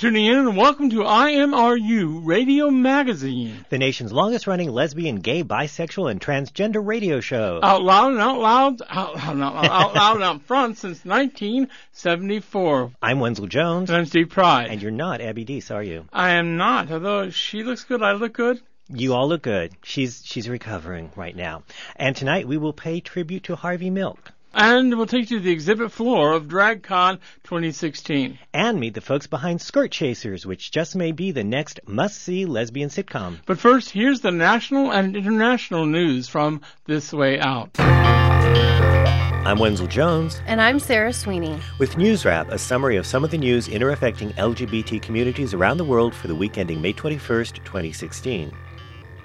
tuning in and welcome to IMRU Radio Magazine. the nation's longest running lesbian, gay, bisexual, and transgender radio show. Out loud and out loud, out loud, and out, loud, out loud and out front since 1974. I'm Wenzel Jones, And I'm Steve Pride. and you're not Abby Deese, are you? I am not, although she looks good, I look good. You all look good. She's she's recovering right now. And tonight we will pay tribute to Harvey Milk And we'll take you to the exhibit floor of DragCon 2016. and meet the folks behind Skirt Chasers, which just may be the next must-see lesbian sitcom. But first, here's the national and international news from This Way Out. I'm Wenzel Jones And I'm Sarah Sweeney. with News Wrap, a summary of some of the news inter-affecting LGBT communities around the world for the week ending May 21st, 2016.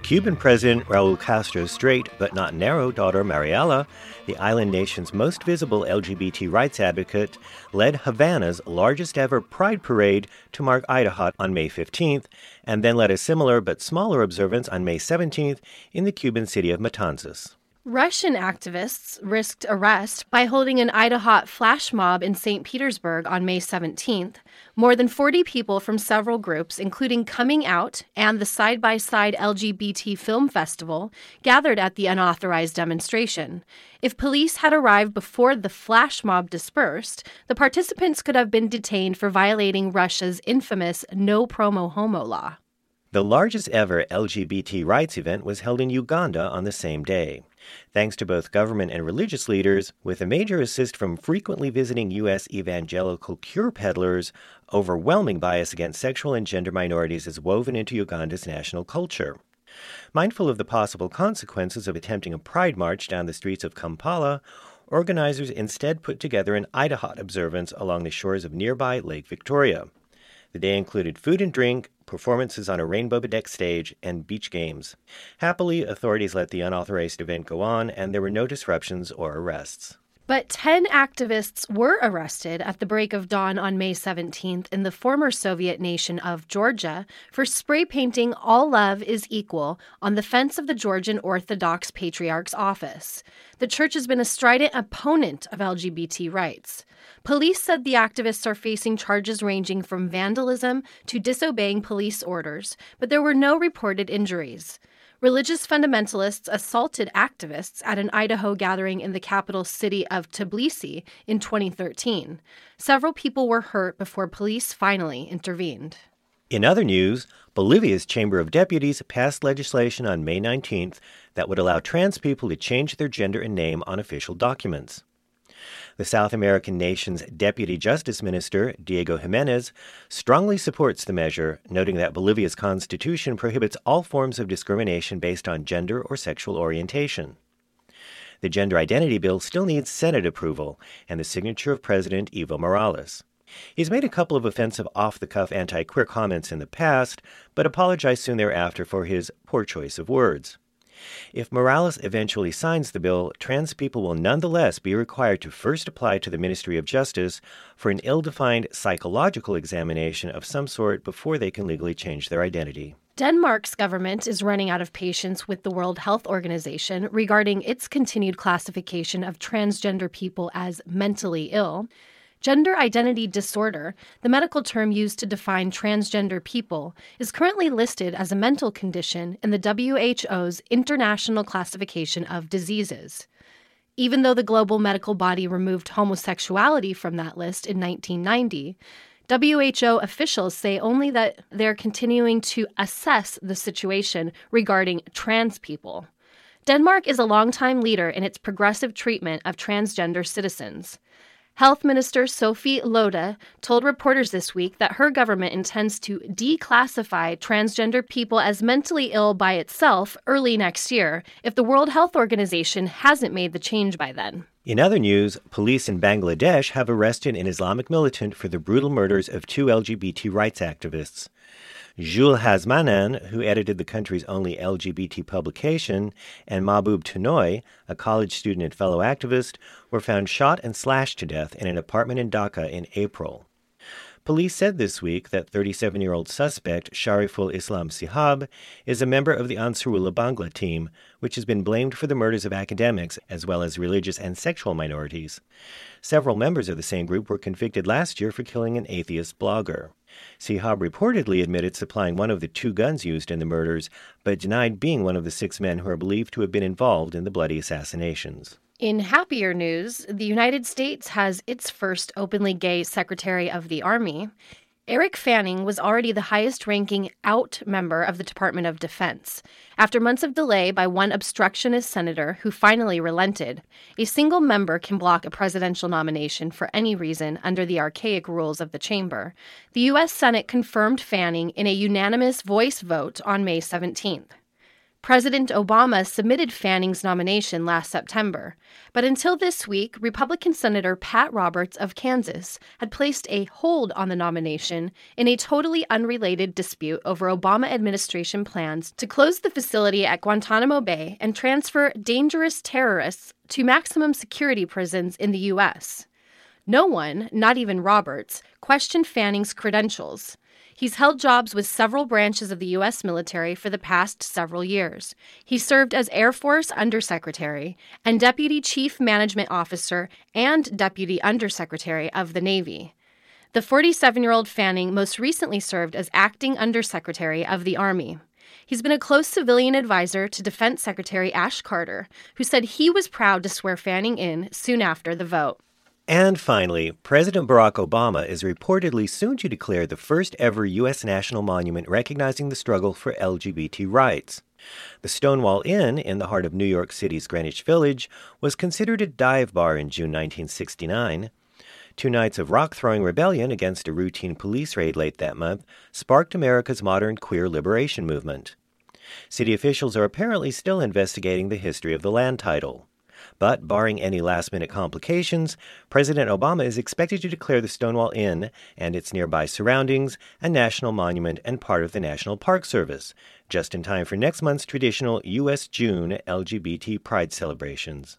Cuban President Raul Castro's straight but not narrow daughter Mariela, the island nation's most visible LGBT rights advocate, led Havana's largest ever Pride Parade to mark Idaho on May 15th, and then led a similar but smaller observance on May 17th in the Cuban city of Matanzas. Russian activists risked arrest by holding an Idaho flash mob in St. Petersburg on May 17th. More than 40 people from several groups, including Coming Out and the Side by Side LGBT Film Festival, gathered at the unauthorized demonstration. If police had arrived before the flash mob dispersed, the participants could have been detained for violating Russia's infamous no promo homo law. The largest ever LGBT rights event was held in Uganda on the same day. Thanks to both government and religious leaders, with a major assist from frequently visiting U.S. evangelical cure peddlers, overwhelming bias against sexual and gender minorities is woven into Uganda's national culture. Mindful of the possible consequences of attempting a pride march down the streets of Kampala, organizers instead put together an Idaho observance along the shores of nearby Lake Victoria. The day included food and drink, performances on a rainbow bedecked stage, and beach games. Happily, authorities let the unauthorized event go on, and there were no disruptions or arrests. But 10 activists were arrested at the break of dawn on May 17th in the former Soviet nation of Georgia for spray painting All Love is Equal on the fence of the Georgian Orthodox Patriarch's office. The church has been a strident opponent of LGBT rights. Police said the activists are facing charges ranging from vandalism to disobeying police orders, but there were no reported injuries. Religious fundamentalists assaulted activists at an Idaho gathering in the capital city of Tbilisi in 2013. Several people were hurt before police finally intervened. In other news, Bolivia's Chamber of Deputies passed legislation on May 19th that would allow trans people to change their gender and name on official documents. The South American nation's Deputy Justice Minister, Diego Jimenez, strongly supports the measure, noting that Bolivia's constitution prohibits all forms of discrimination based on gender or sexual orientation. The gender identity bill still needs Senate approval and the signature of President Evo Morales. He's made a couple of offensive off the cuff anti queer comments in the past, but apologized soon thereafter for his poor choice of words. If Morales eventually signs the bill, trans people will nonetheless be required to first apply to the Ministry of Justice for an ill defined psychological examination of some sort before they can legally change their identity. Denmark's government is running out of patience with the World Health Organization regarding its continued classification of transgender people as mentally ill. Gender identity disorder, the medical term used to define transgender people, is currently listed as a mental condition in the WHO's International Classification of Diseases. even though the global medical body removed homosexuality from that list in 1990. WHO officials say only that they're continuing to assess the situation regarding trans people. Denmark is a longtime leader in its progressive treatment of transgender citizens. Health Minister Sophie Løhde told reporters this week that her government intends to declassify transgender people as mentally ill by itself early next year if the World Health Organization hasn't made the change by then. In other news, police in Bangladesh have arrested an Islamic militant for the brutal murders of two LGBT rights activists. Xulhaz Mannan, who edited the country's only LGBT publication, and Mahbub Tonoy, a college student and fellow activist, were found shot and slashed to death in an apartment in Dhaka in April. Police said this week that 37 year old suspect Shariful Islam Sihab is a member of the Ansarullah Bangla team, which has been blamed for the murders of academics as well as religious and sexual minorities. Several members of the same group were convicted last year for killing an atheist blogger. Sihab reportedly admitted supplying one of the two guns used in the murders, but denied being one of the six men who are believed to have been involved in the bloody assassinations. In happier news, the United States has its first openly gay Secretary of the Army. Eric Fanning was already the highest ranking out member of the Department of Defense. After months of delay by one obstructionist senator who finally relented, a single member can block a presidential nomination for any reason under the archaic rules of the chamber. The U.S. Senate confirmed Fanning in a unanimous voice vote on May 17th. President Obama submitted Fanning's nomination last September, but until this week, Republican Senator Pat Roberts of Kansas had placed a hold on the nomination in a totally unrelated dispute over Obama administration plans to close the facility at Guantanamo Bay and transfer dangerous terrorists to maximum security prisons in the U.S. No one, not even Roberts, questioned Fanning's credentials. He's held jobs with several branches of the U.S. military for the past several years. He served as Air Force Undersecretary and Deputy Chief Management Officer and Deputy Undersecretary of the Navy. The 47 year old Fanning most recently served as Acting Undersecretary of the Army. He's been a close civilian advisor to Defense Secretary Ash Carter, who said he was proud to swear Fanning in soon after the vote. And finally, President Barack Obama is reportedly soon to declare the first ever U.S. national monument recognizing the struggle for LGBT rights. The Stonewall Inn, in the heart of New York City's Greenwich Village, was considered a dive bar in June 1969. Two nights of rock throwing rebellion against a routine police raid late that month sparked America's modern queer liberation movement. City officials are apparently still investigating the history of the land title. But barring any last minute complications, President Obama is expected to declare the Stonewall Inn and its nearby surroundings a national monument and part of the National Park Service, just in time for next month's traditional U.S. June LGBT Pride celebrations.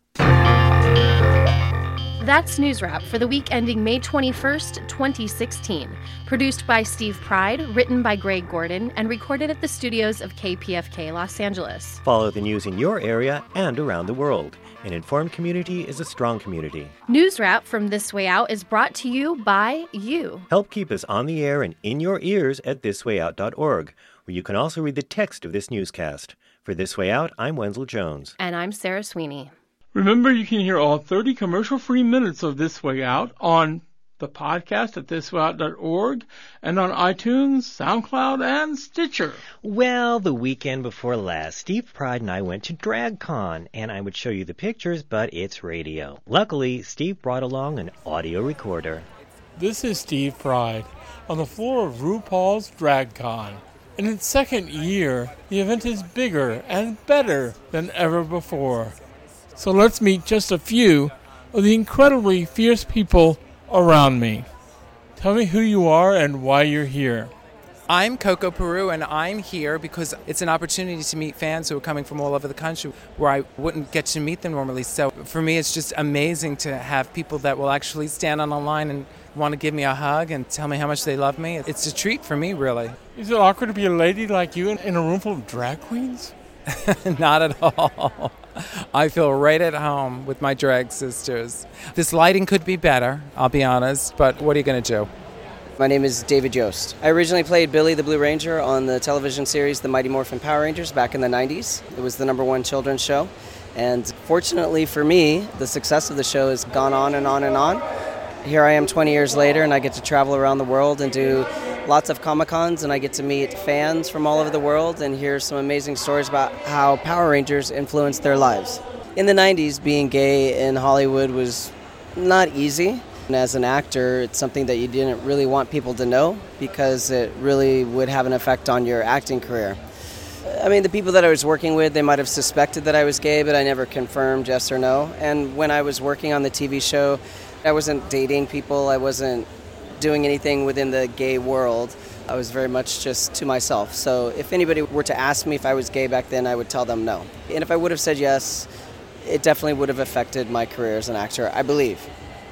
That's News Wrap for the week ending May 21st, 2016. Produced by Steve Pride, written by Greg Gordon, and recorded at the studios of KPFK Los Angeles. Follow the news in your area and around the world. An informed community is a strong community. News Wrap from This Way Out is brought to you by you. Help keep us on the air and in your ears at thiswayout.org, where you can also read the text of this newscast. For This Way Out, I'm Wenzel Jones. And I'm Sarah Sweeney. Remember, you can hear all 30 commercial free minutes of This Way Out on the podcast at thiswayout.org and on iTunes, SoundCloud, and Stitcher. Well, the weekend before last, Steve Pride and I went to DragCon, and I would show you the pictures, but it's radio. Luckily, Steve brought along an audio recorder. This is Steve Pride on the floor of RuPaul's DragCon. In its second year, the event is bigger and better than ever before. So let's meet just a few of the incredibly fierce people around me. Tell me who you are and why you're here. I'm Coco Peru, and I'm here because it's an opportunity to meet fans who are coming from all over the country where I wouldn't get to meet them normally. So for me, it's just amazing to have people that will actually stand on a line and want to give me a hug and tell me how much they love me. It's a treat for me, really. Is it awkward to be a lady like you in a room full of drag queens? Not at all. I feel right at home with my drag sisters. This lighting could be better, I'll be honest, but what are you going to do? My name is David Yost. I originally played Billy the Blue Ranger on the television series The Mighty Morphin Power Rangers back in the 90s. It was the number one children's show. And fortunately for me, the success of the show has gone on and on and on. Here I am 20 years later, and I get to travel around the world and do lots of Comic Cons, and I get to meet fans from all over the world and hear some amazing stories about how Power Rangers influenced their lives. In the 90s, being gay in Hollywood was not easy. And as an actor, it's something that you didn't really want people to know because it really would have an effect on your acting career. I mean, the people that I was working with, they might have suspected that I was gay, but I never confirmed yes or no. And when I was working on the TV show, I wasn't dating people, I wasn't doing anything within the gay world. I was very much just to myself. So if anybody were to ask me if I was gay back then, I would tell them no. And if I would have said yes, it definitely would have affected my career as an actor, I believe.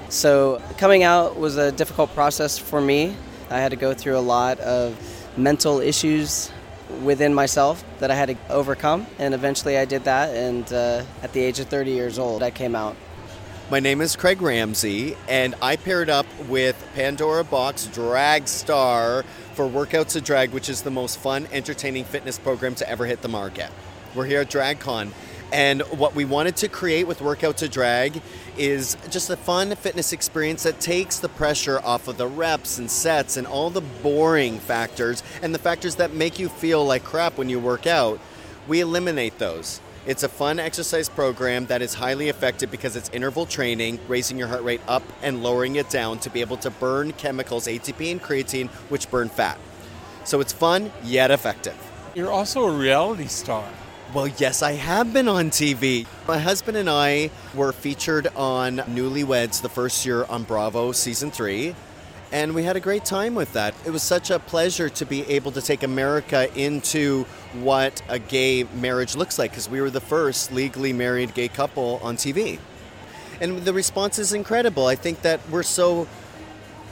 So coming out was a difficult process for me. I had to go through a lot of mental issues within myself that I had to overcome, and eventually I did that. And uh, at the age of 30 years old, I came out. My name is Craig Ramsey, and I paired up with Pandora Boxx Drag Star for Workouts to Drag, which is the most fun, entertaining fitness program to ever hit the market. We're here at DragCon, and what we wanted to create with Workout to Drag is just a fun fitness experience that takes the pressure off of the reps and sets and all the boring factors and the factors that make you feel like crap when you work out. We eliminate those. It's a fun exercise program that is highly effective because it's interval training, raising your heart rate up and lowering it down to be able to burn chemicals, ATP and creatine, which burn fat. So it's fun yet effective. You're also a reality star. Well, yes, I have been on TV. My husband and I were featured on Newlyweds the first year on Bravo season three, and we had a great time with that. It was such a pleasure to be able to take America into what a gay marriage looks like because we were the first legally married gay couple on TV. And the response is incredible. I think that we're so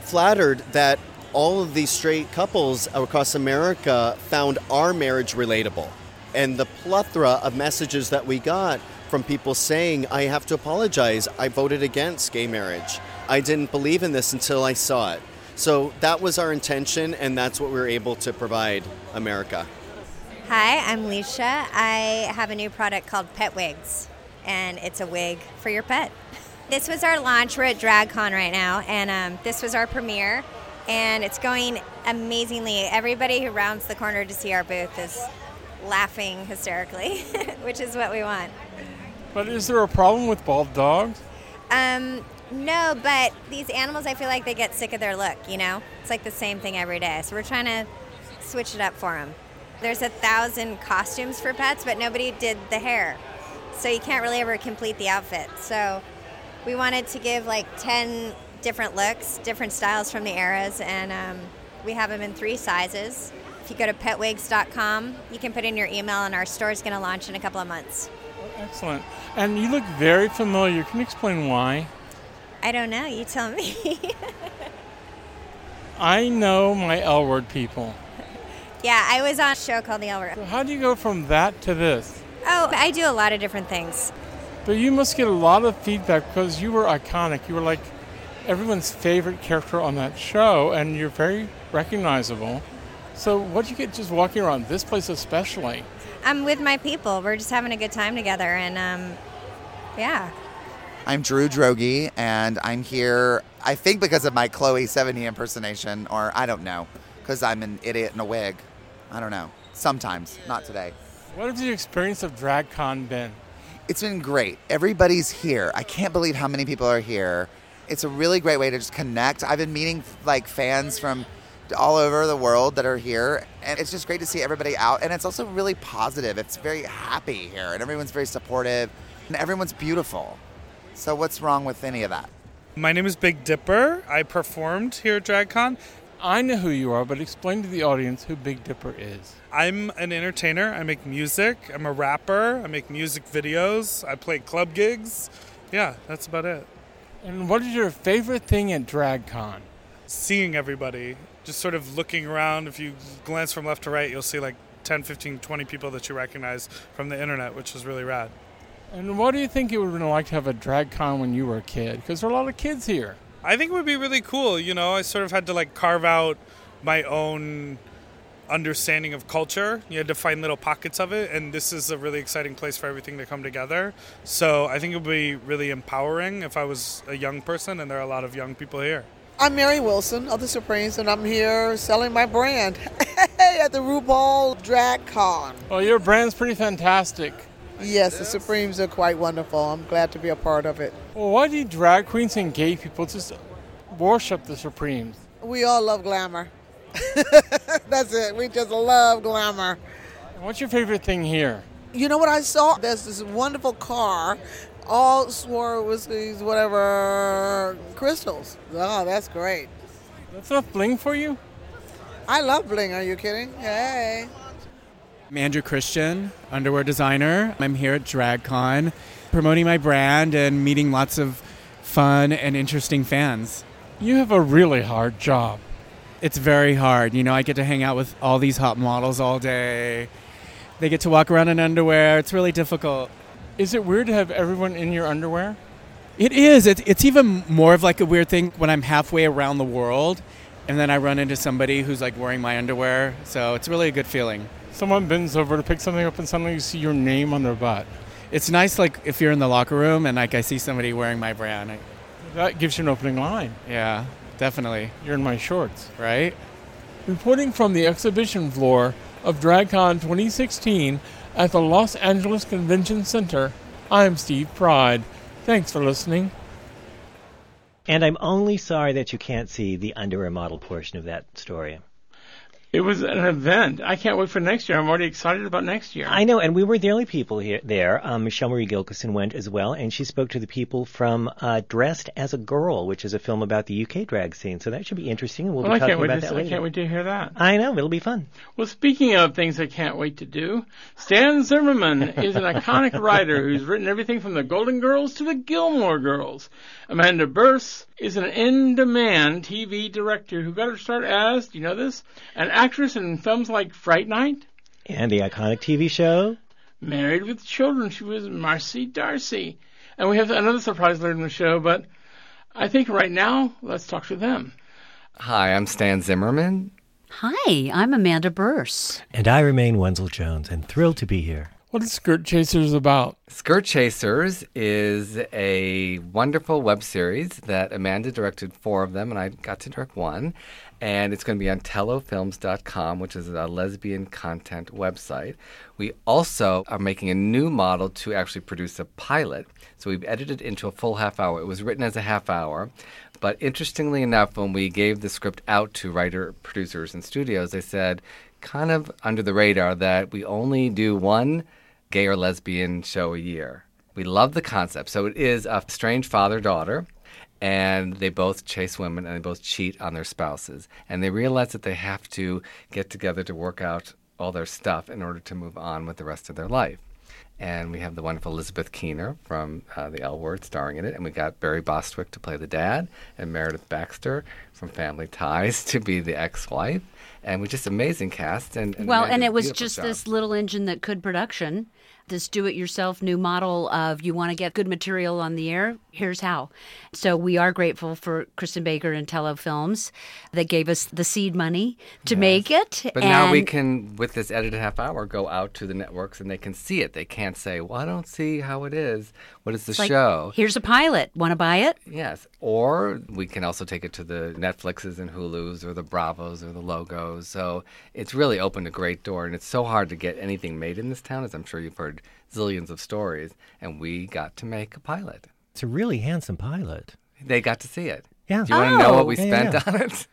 flattered that all of these straight couples across America found our marriage relatable and the plethora of messages that we got from people saying, I have to apologize. I voted against gay marriage. I didn't believe in this until I saw it. So that was our intention, and that's what we were able to provide America. Hi, I'm Leisha. I have a new product called Pet Wigs, and it's a wig for your pet. This was our launch. We're at DragCon right now, and um, this was our premiere, and it's going amazingly. Everybody who rounds the corner to see our booth is laughing hysterically, which is what we want. But is there a problem with bald dogs? Um, no, but these animals, I feel like they get sick of their look, you know? It's like the same thing every day. So we're trying to switch it up for them. There's a thousand costumes for pets, but nobody did the hair. So you can't really ever complete the outfit. So we wanted to give like 10 different looks, different styles from the eras, and um, we have them in three sizes. If you go to petwigs.com, you can put in your email, and our store is going to launch in a couple of months. Excellent. And you look very familiar. Can you explain why? I don't know. You tell me. I know my L word people. yeah, I was on a show called The L Word. So how do you go from that to this? Oh, I do a lot of different things. But you must get a lot of feedback because you were iconic. You were like everyone's favorite character on that show, and you're very recognizable. So, what do you get just walking around this place, especially? I'm with my people. We're just having a good time together, and um, yeah. I'm Drew Droege, and I'm here, I think, because of my Chloe Sevigny impersonation, or I don't know, because I'm an idiot in a wig. I don't know. Sometimes, not today. What has the experience of DragCon been? It's been great. Everybody's here. I can't believe how many people are here. It's a really great way to just connect. I've been meeting like fans from all over the world that are here, and it's just great to see everybody out. And it's also really positive. It's very happy here, and everyone's very supportive, and everyone's beautiful. So what's wrong with any of that? My name is Big Dipper. I performed here at DragCon. I know who you are, but explain to the audience who Big Dipper is. I'm an entertainer. I make music. I'm a rapper. I make music videos. I play club gigs. Yeah, that's about it. And what is your favorite thing at DragCon? Seeing everybody, just sort of looking around. If you glance from left to right, you'll see like 10, 15, 20 people that you recognize from the internet, which is really rad. And what do you think it would have been like to have a drag con when you were a kid? Because there are a lot of kids here. I think it would be really cool. You know, I sort of had to like carve out my own understanding of culture. You had to find little pockets of it, and this is a really exciting place for everything to come together. So I think it would be really empowering if I was a young person, and there are a lot of young people here. I'm Mary Wilson of the Supremes, and I'm here selling my brand at the RuPaul Drag Con. Well, your brand's pretty fantastic. Yes, the Supremes are quite wonderful. I'm glad to be a part of it. Well, why do drag queens and gay people just worship the Supremes? We all love glamour. That's it. We just love glamour. What's your favorite thing here? You know what I saw? There's this wonderful car, all Swarovskis, whatever, crystals. Oh, that's great. That's enough bling for you? I love bling. Are you kidding? Hey. I'm Andrew Christian, underwear designer. I'm here at DragCon promoting my brand and meeting lots of fun and interesting fans. You have a really hard job. It's very hard. You know, I get to hang out with all these hot models all day. They get to walk around in underwear. It's really difficult. Is it weird to have everyone in your underwear? It is. It's, it's even more of like a weird thing when I'm halfway around the world and then I run into somebody who's like wearing my underwear. So it's really a good feeling. Someone bends over to pick something up and suddenly you see your name on their butt. It's nice, like if you're in the locker room and like I see somebody wearing my brand. I, That gives you an opening line. yeah, definitely. You're in my shorts. Right? Reporting from the exhibition floor of DragCon 2016 at the Los Angeles Convention Center, I'm Steve Pride. Thanks for listening. And I'm only sorry that you can't see the underwear model portion of that story. It was an event. I can't wait for next year. I'm already excited about next year. I know, and we were the only people here there. Um, Michelle Marie Gilkison went as well, and she spoke to the people from uh, Dressed as a Girl, which is a film about the UK drag scene. So that should be interesting, and we'll well, be talking about to that see- I can't wait to hear that. I know, it'll be fun. Well, speaking of things I can't wait to do, Stan Zimmerman is an iconic writer who's written everything from the Golden Girls to the Gilmore Girls. Amanda Bearse is an in-demand TV director who got her start as, do you know this, an actress in films like Fright Night, And the iconic TV show. Married with Children. She was Marcy Darcy. And we have another surprise later in the show, but I think right now, let's talk to them. Hi, I'm Stan Zimmerman. Hi, I'm Amanda Bearse. And I remain Wenzel Jones, and thrilled to be here. What is Skirt Chasers about? Skirt Chasers is a wonderful web series that Amanda directed four of them, and I got to direct one. And it's going to be on tellofilms.com, which is a lesbian content website. We also are making a new model to actually produce a pilot. So we've edited it into a full half hour. It was written as a half hour. But interestingly enough, when we gave the script out to writer, producers, and studios, they said, kind of under the radar, that we only do one gay or lesbian show a year. We love the concept. So it is a strange father daughter, and they both chase women and they both cheat on their spouses. And they realize that they have to get together to work out all their stuff in order to move on with the rest of their life. And we have the wonderful Elizabeth Keener from uh, The L Word starring in it. And we got Barry Bostwick to play the dad, and Meredith Baxter from Family Ties to be the ex wife. And we just amazing cast. And, and well, and it was just job. this little engine that could production, this do it yourself new model of you want to get good material on the air, here's how. So we are grateful for Christin Baker and Tello Films that gave us the seed money to make it. But now we can, with this edited half hour, go out to the networks and they can see it. They can't say, "Well, I don't see how it is. What is the like, show?" Here's a pilot. Want to buy it? Yes. Or we can also take it to the Netflixes and Hulus or the Bravos or the Logos. So it's really opened a great door. And it's so hard to get anything made in this town, as I'm sure you've heard zillions of stories. And we got to make a pilot. It's a really handsome pilot. They got to see it. Yeah. Do you want to know Oh. what we Yeah, yeah, spent yeah. on it?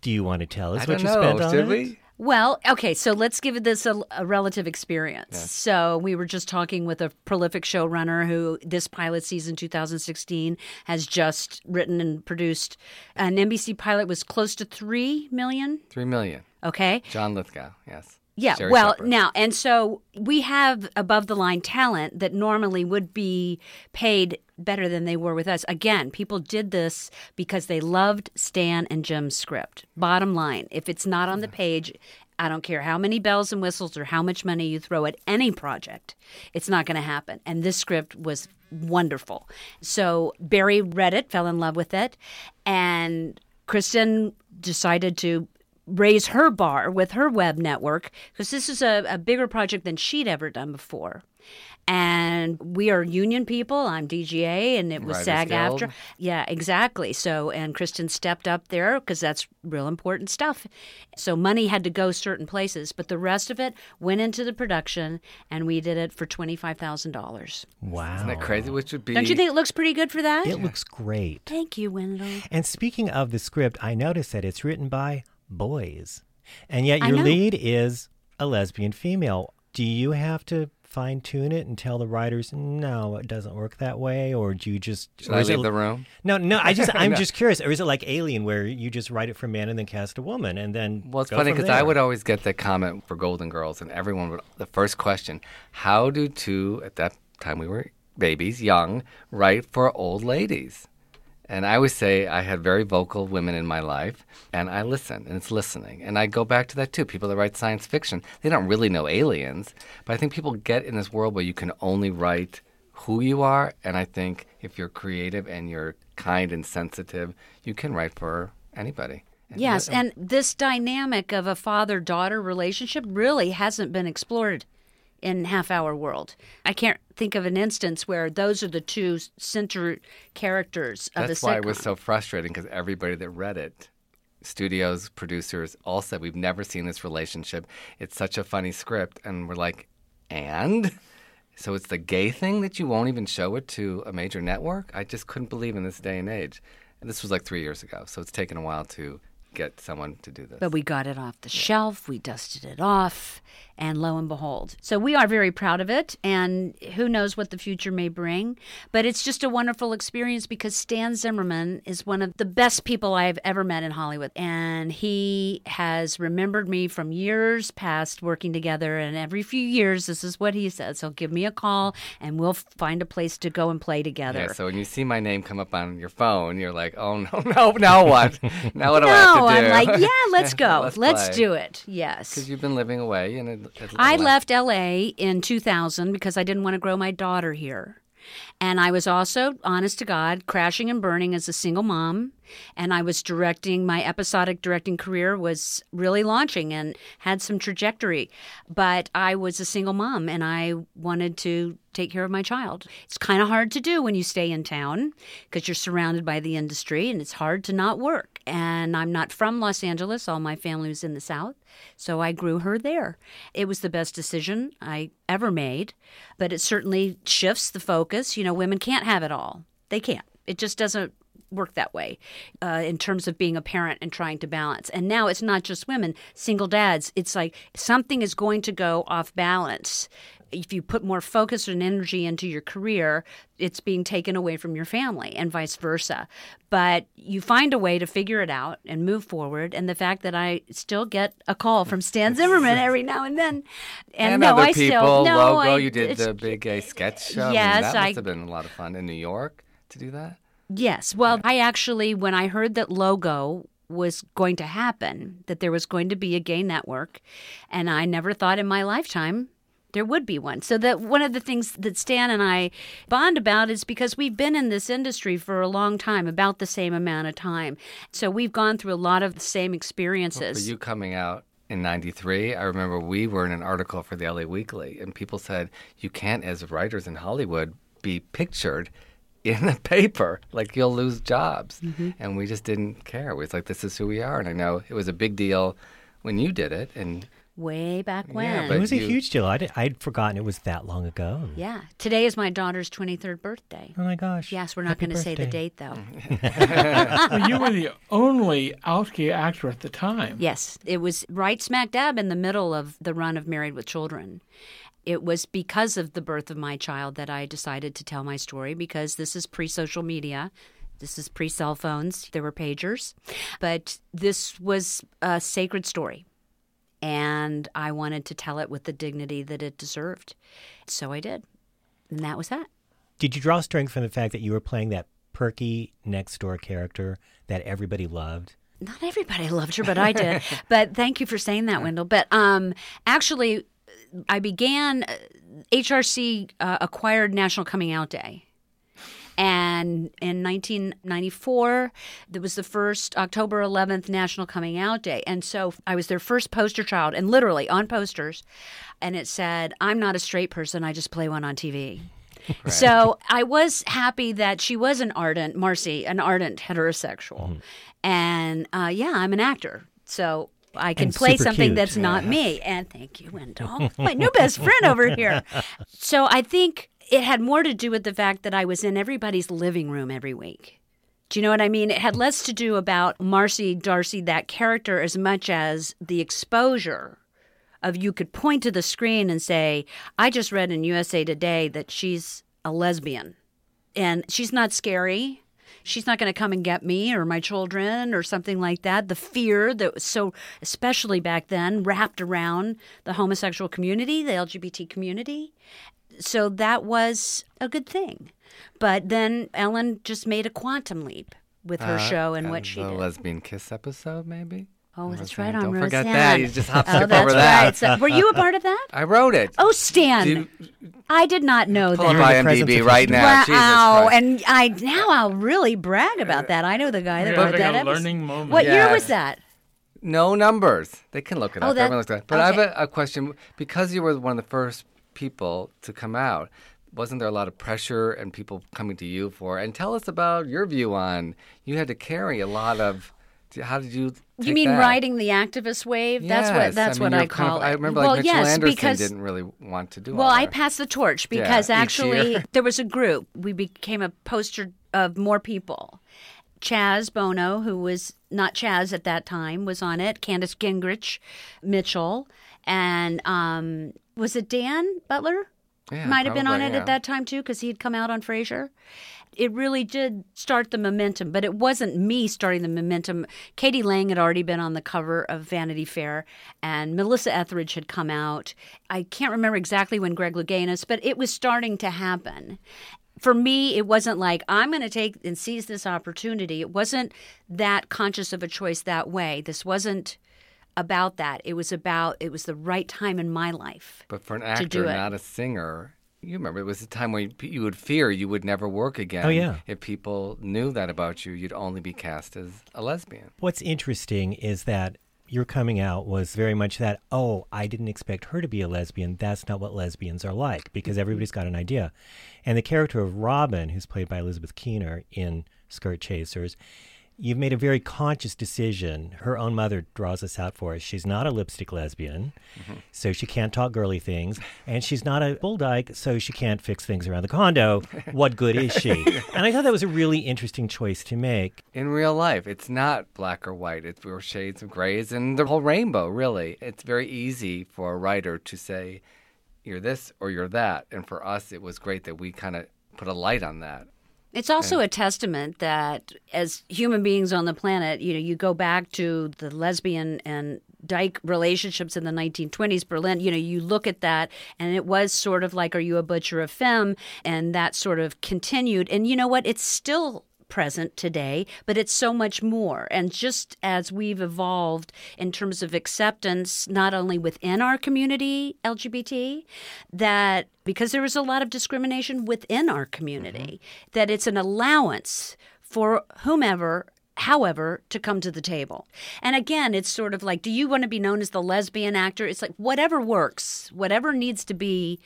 Do you want to tell us I what don't you know. spent on Should it? we? Well, okay, so let's give this a, a relative experience. So we were just talking with a prolific showrunner who this pilot season 2016 has just written and produced. An NBC pilot was close to 3 million. 3 million. okay? John Lithgow, yes. Yeah, well, now, and so we have above the line talent that normally would be paid better than they were with us. Again, people did this because they loved Stan and Jim's script. Bottom line, if it's not on the page, I don't care how many bells and whistles or how much money you throw at any project, it's not going to happen. And this script was wonderful. So Barry read it, fell in love with it, and Christin decided to raise her bar with her web network because this is a, a bigger project than she'd ever done before. And we are union people. I'm DGA, and it was Writers SAG Guild. after. Yeah, exactly. So, and Christin stepped up there because that's real important stuff. So, money had to go certain places, but the rest of it went into the production, and we did it for $25,000. Wow. Isn't that crazy? Which would be. Don't you think it looks pretty good for that? It looks great. Thank you, Wendell. And speaking of the script, I noticed that it's written by boys. And yet your lead is a lesbian female. Do you have to fine tune it and tell the writers, no, it doesn't work that way? Or do you just. Should I is it- leave the room? No, no, I just, I'm No. just curious. Or is it like Alien where you just write it for man and then cast a woman and then. Well, it's go funny because I would always get the comment for Golden Girls, and everyone would. The first question: How do two at that time we were babies, young, write for old ladies? And I always say I had very vocal women in my life, and I listen, and it's listening. And I go back to that too. People that write science fiction, they don't really know aliens, but I think people get in this world where you can only write who you are. And I think if you're creative and you're kind and sensitive, you can write for anybody. Yes, and this dynamic of a father daughter relationship really hasn't been explored in half hour world. I can't think of an instance where those are the two center characters of That's a why it was so frustrating because everybody that read it, studios, producers, all said, We've never seen this relationship. It's such a funny script. And we're like, And? So it's the gay thing that you won't even show it to a major network? I just couldn't believe in this day and age. And this was like three years ago. So it's taken a while to get someone to do this. But we got it off the shelf, we dusted it off, and lo and behold. So we are very proud of it, and who knows what the future may bring. But it's just a wonderful experience because Stan Zimmerman is one of the best people I've ever met in Hollywood. And he has remembered me from years past working together. And every few years, this is what he says he'll give me a call, and we'll find a place to go and play together. Yeah, so when you see my name come up on your phone, you're like, oh, no, no, now what? now what do I no, have to do? I'm like, yeah, let's go. Let's let's do it. Yes. Because you've been living away. and it, I left LA in 2000 because I didn't want to grow my daughter here. And I was also, honest to God, crashing and burning as a single mom. And I was directing, my episodic directing career was really launching and had some trajectory. But I was a single mom and I wanted to take care of my child. It's kind of hard to do when you stay in town because you're surrounded by the industry and it's hard to not work. And I'm not from Los Angeles, all my family was in the South. So I grew her there. It was the best decision I ever made, but it certainly shifts the focus. You know, women can't have it all. They can't. It just doesn't work that way uh, in terms of being a parent and trying to balance. And now it's not just women, single dads. It's like something is going to go off balance. If you put more focus and energy into your career, it's being taken away from your family and vice versa. But you find a way to figure it out and move forward. And the fact that I still get a call from Stan Zimmerman every now and then. And, And, no, other I people, still no, logo. I, you did the big gay sketch show. I mean, Yes, that I- must have been a lot of fun in New York to do that. Yes. Well, I actually, when I heard that logo was going to happen, that there was going to be a gay network, and I never thought in my lifetime there would be one. So that one of the things that Stan and I bond about is because we've been in this industry for a long time, about the same amount of time. So we've gone through a lot of the same For experiences. you coming out in 93, I remember we were in an article for the LA Weekly, and people said, you can't, as writers in Hollywood, be pictured in the paper. Like, you'll lose jobs. Mm-hmm. And we just didn't care. We was like, this is who we are. And I know it was a big deal when you did it. And Way back when. Yeah, It but was a huge deal. I'd, I'd forgotten it was that long ago. Yeah. Today is my daughter's 23rd birthday. Oh my gosh. Yes, we're not going to say the date, though. well, you were the only out gay actor at the time. Yes, it was right smack dab in the middle of the run of Married with Children. It was because of the birth of my child that I decided to tell my story because this is pre social media. This is pre cell phones. There were pagers. But this was a sacred story. And I wanted to tell it with the dignity that it deserved. So I did. And that was that. Did you draw strength from the fact that you were playing that perky next door character that everybody loved? not everybody loved her, but I did. but thank you for saying that, Wendell. But um, actually, I began. uh, HRC uh, acquired National Coming Out Day, And in 1994, there was the first October 11th National Coming Out Day. And so I was their first poster child, and literally on posters. And it said, I'm not a straight person, I just play one on TV. So I was happy that she was an ardent, Marcy, an ardent heterosexual. Mm-hmm. And uh, yeah, I'm an actor. So I can And play something cute. that's not me. And thank you, Wendell, my new best friend over here. So I think it had more to do with the fact that I was in everybody's living room every week. Do you know what I mean? It had less to do about Marcy Darcy, that character, as much as the exposure of you could point to the screen and say, I just read in USA Today that she's a lesbian and she's not scary. She's not going to come and get me or my children or something like that. The fear that was so, especially back then, wrapped around the homosexual community, the LGBT community. So that was a good thing. But then Ellen just made a quantum leap with her Uh, show and what she the did. lesbian kiss episode, maybe. Oh, that's Roseanne. right on Don't forget Roseanne. that. You just hop oh, skip that's over that. Right. So, were you a part of that? I wrote it. Oh, Stan. Do- I did not know Pull that. up IMDb right now. Wow, Jesus and I now I'll really brag about that. I know the guy that wrote that. a episode. learning moment. What year was that? No numbers. They can look it Oh, up. that- Everyone looks it up. But I have a, a question. Because you were one of the first people to come out, wasn't there a lot of pressure and people coming to you for? And tell us about your view on. You had to carry a lot of. How did you? You mean that? riding the activist wave? that's what that's I mean, what I kind of- call I it. remember well, like Mitchell yes, Anderson because didn't really want to do Well, I passed the torch because each actually there was a group. We became a poster of more people. Chaz Bono, who was not Chaz at that time, was on it. Candace Gingrich, Mitchell, and um, was it Dan Butler? Yeah, Might have been on it yeah. at that time too, because he had come out on Frasier. It really did start the momentum, but it wasn't me starting the momentum. k.d. lang had already been on the cover of Vanity Fair, and Melissa Etheridge had come out. I can't remember exactly when Greg Louganis, but it was starting to happen for me, it wasn't like I'm going to take and seize this opportunity. It wasn't that conscious of a choice that way. This wasn't about that. It was about it was the right time in my life. But for an to do actor, it. not a singer, you remember it was a time when you- you would fear you would never work again. Oh, yeah. If people knew that about you, you'd only be cast as a lesbian. What's interesting is that your coming out was very much that, oh, I didn't expect her to be a lesbian. That's not what lesbians are like, because mm-hmm. everybody's got an idea. And the character of Robin, who's played by Elizabeth Keener in Skirt Chasers, you've made a very conscious decision. Her own mother draws this out for us. She's not a lipstick lesbian, so she can't talk girly things. And she's not a bull dyke, so she can't fix things around the condo. What good is she? and I thought that was a really interesting choice to make. In real life, it's not black or white. It's there shades of grays and the whole rainbow, really. It's very easy for a writer to say, you're this or you're that. And for us, it was great that we kind of put a light on that. It's also a testament that as human beings on the planet, you know, you go back to the lesbian and dyke relationships in the 1920s Berlin, you know, you look at that and it was sort of like are you a butcher of femme? And that sort of continued. And you know what, it's still present today, but it's so much more. And just as we've evolved in terms of acceptance, not only within our community, LGBT, that because there is a lot of discrimination within our community, mm-hmm. that it's an allowance for whomever. However, to come to the table. And again, it's sort of like, do you want to be known as the lesbian actor? It's like whatever works, whatever needs to be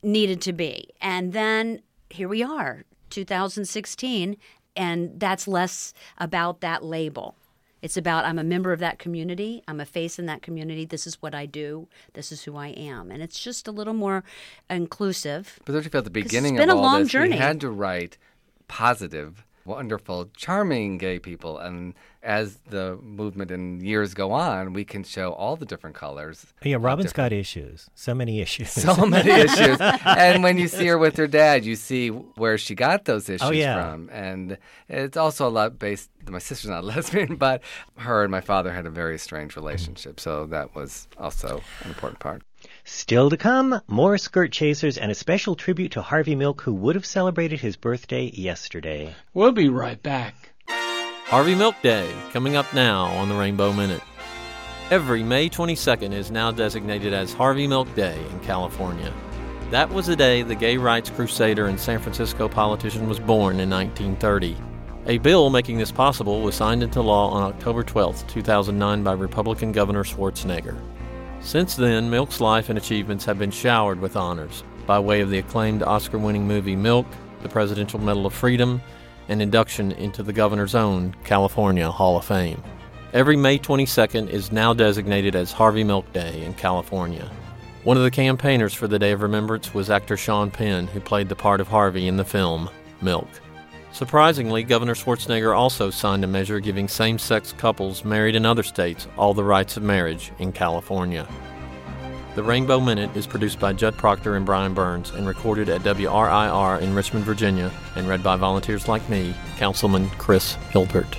needed to be. And then here we are, 2016, and that's less about that label. It's about I'm a member of that community, I'm a face in that community, this is what I do, this is who I am. And it's just a little more inclusive. But don't you feel at the 'Cause it's beginning been of a all long this, journey. we had to write positive, wonderful, charming gay people, and as the movement and years go on, we can show all the different colors. Yeah, Robin's different- got issues. So many issues. so many issues. And when you see her with her dad, you see where she got those oh, issues Oh, yeah. from. And it's also a lot based. My sister's not lesbian, but her and my father had a very strange relationship. So that was also an important part. Still to come, more skirt chasers and a special tribute to Harvey Milk, who would have celebrated his birthday yesterday. We'll be right back. Harvey Milk Day, coming up now on the Rainbow Minute. Every May 22nd is now designated as Harvey Milk Day in California. That was the day the gay rights crusader and San Francisco politician was born in 1930. A bill making this possible was signed into law on October 12, 2009 by Republican Governor Schwarzenegger. Since then, Milk's life and achievements have been showered with honors by way of the acclaimed Oscar winning movie Milk, the Presidential Medal of Freedom, and induction into the governor's own California Hall of Fame. Every May 22nd is now designated as Harvey Milk Day in California. One of the campaigners for the Day of Remembrance was actor Sean Penn, who played the part of Harvey in the film Milk. Surprisingly, Governor Schwarzenegger also signed a measure giving same sex couples married in other states all the rights of marriage in California. The Rainbow Minute is produced by Judd Proctor and Brian Burns and recorded at WRIR in Richmond, Virginia, and read by volunteers like me, Councilman Chris Hilbert.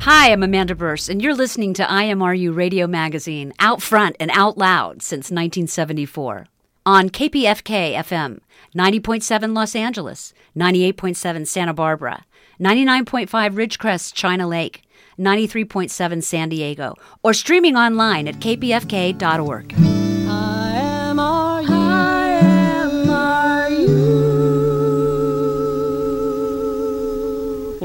Hi, I'm Amanda Bearse, and you're listening to IMRU Radio Magazine, out front and out loud since 1974. On KPFK FM, 90.7 Los Angeles, 98.7 Santa Barbara, 99.5 Ridgecrest, China Lake, 93.7 San Diego, or streaming online at kpfk.org.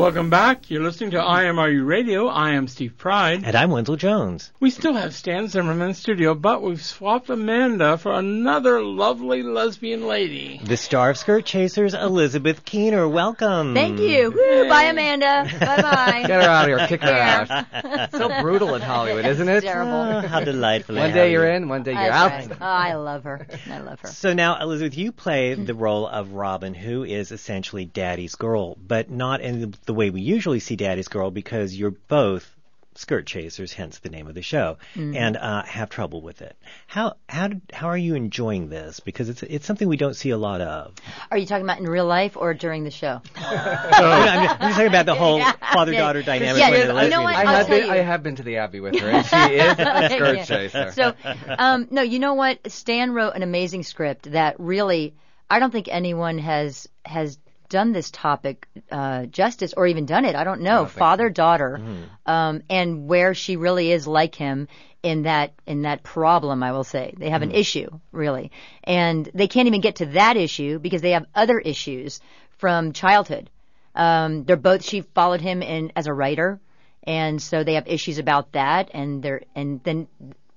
Welcome back. You're listening to IMRU Radio. I am Steve Pride. And I'm Wenzel Jones. We still have Stan Zimmerman in studio, but we've swapped Amanda for another lovely lesbian lady. The star of Skirt Chasers, Elizabeth Keener. Welcome. Thank you. Woo, bye, Amanda. Bye bye. Get her out of here. Kick her out. so brutal in Hollywood, isn't it? Terrible. Oh, how delightful. One day you're in, one day you're That's out. right. Oh, I love her. I love her. So now, Elizabeth, you play the role of Robin, who is essentially Daddy's girl, but not in the way we usually see Daddy's girl because you're both skirt chasers, hence the name of the show, Mhm. and uh, have trouble with it. How how did, how are you enjoying this? Because it's it's something we don't see a lot of. Are you talking about in real life or during the show? I'm, just, I'm just talking about the whole father daughter dynamic. Yeah, you they're know what? I have been you. I have been to the Abbey with her, and she is a skirt Yeah. chaser. So, um, no, you know what? Stan wrote an amazing script that really, I don't think anyone has has done this topic uh, justice or even done it. I don't know. Father daughter, um, and where she really is like him in that in that problem. I will say they have an issue really, and they can't even get to that issue because they have other issues from childhood. Um, they're both. She followed him in as a writer, and so they have issues about that, and they're and then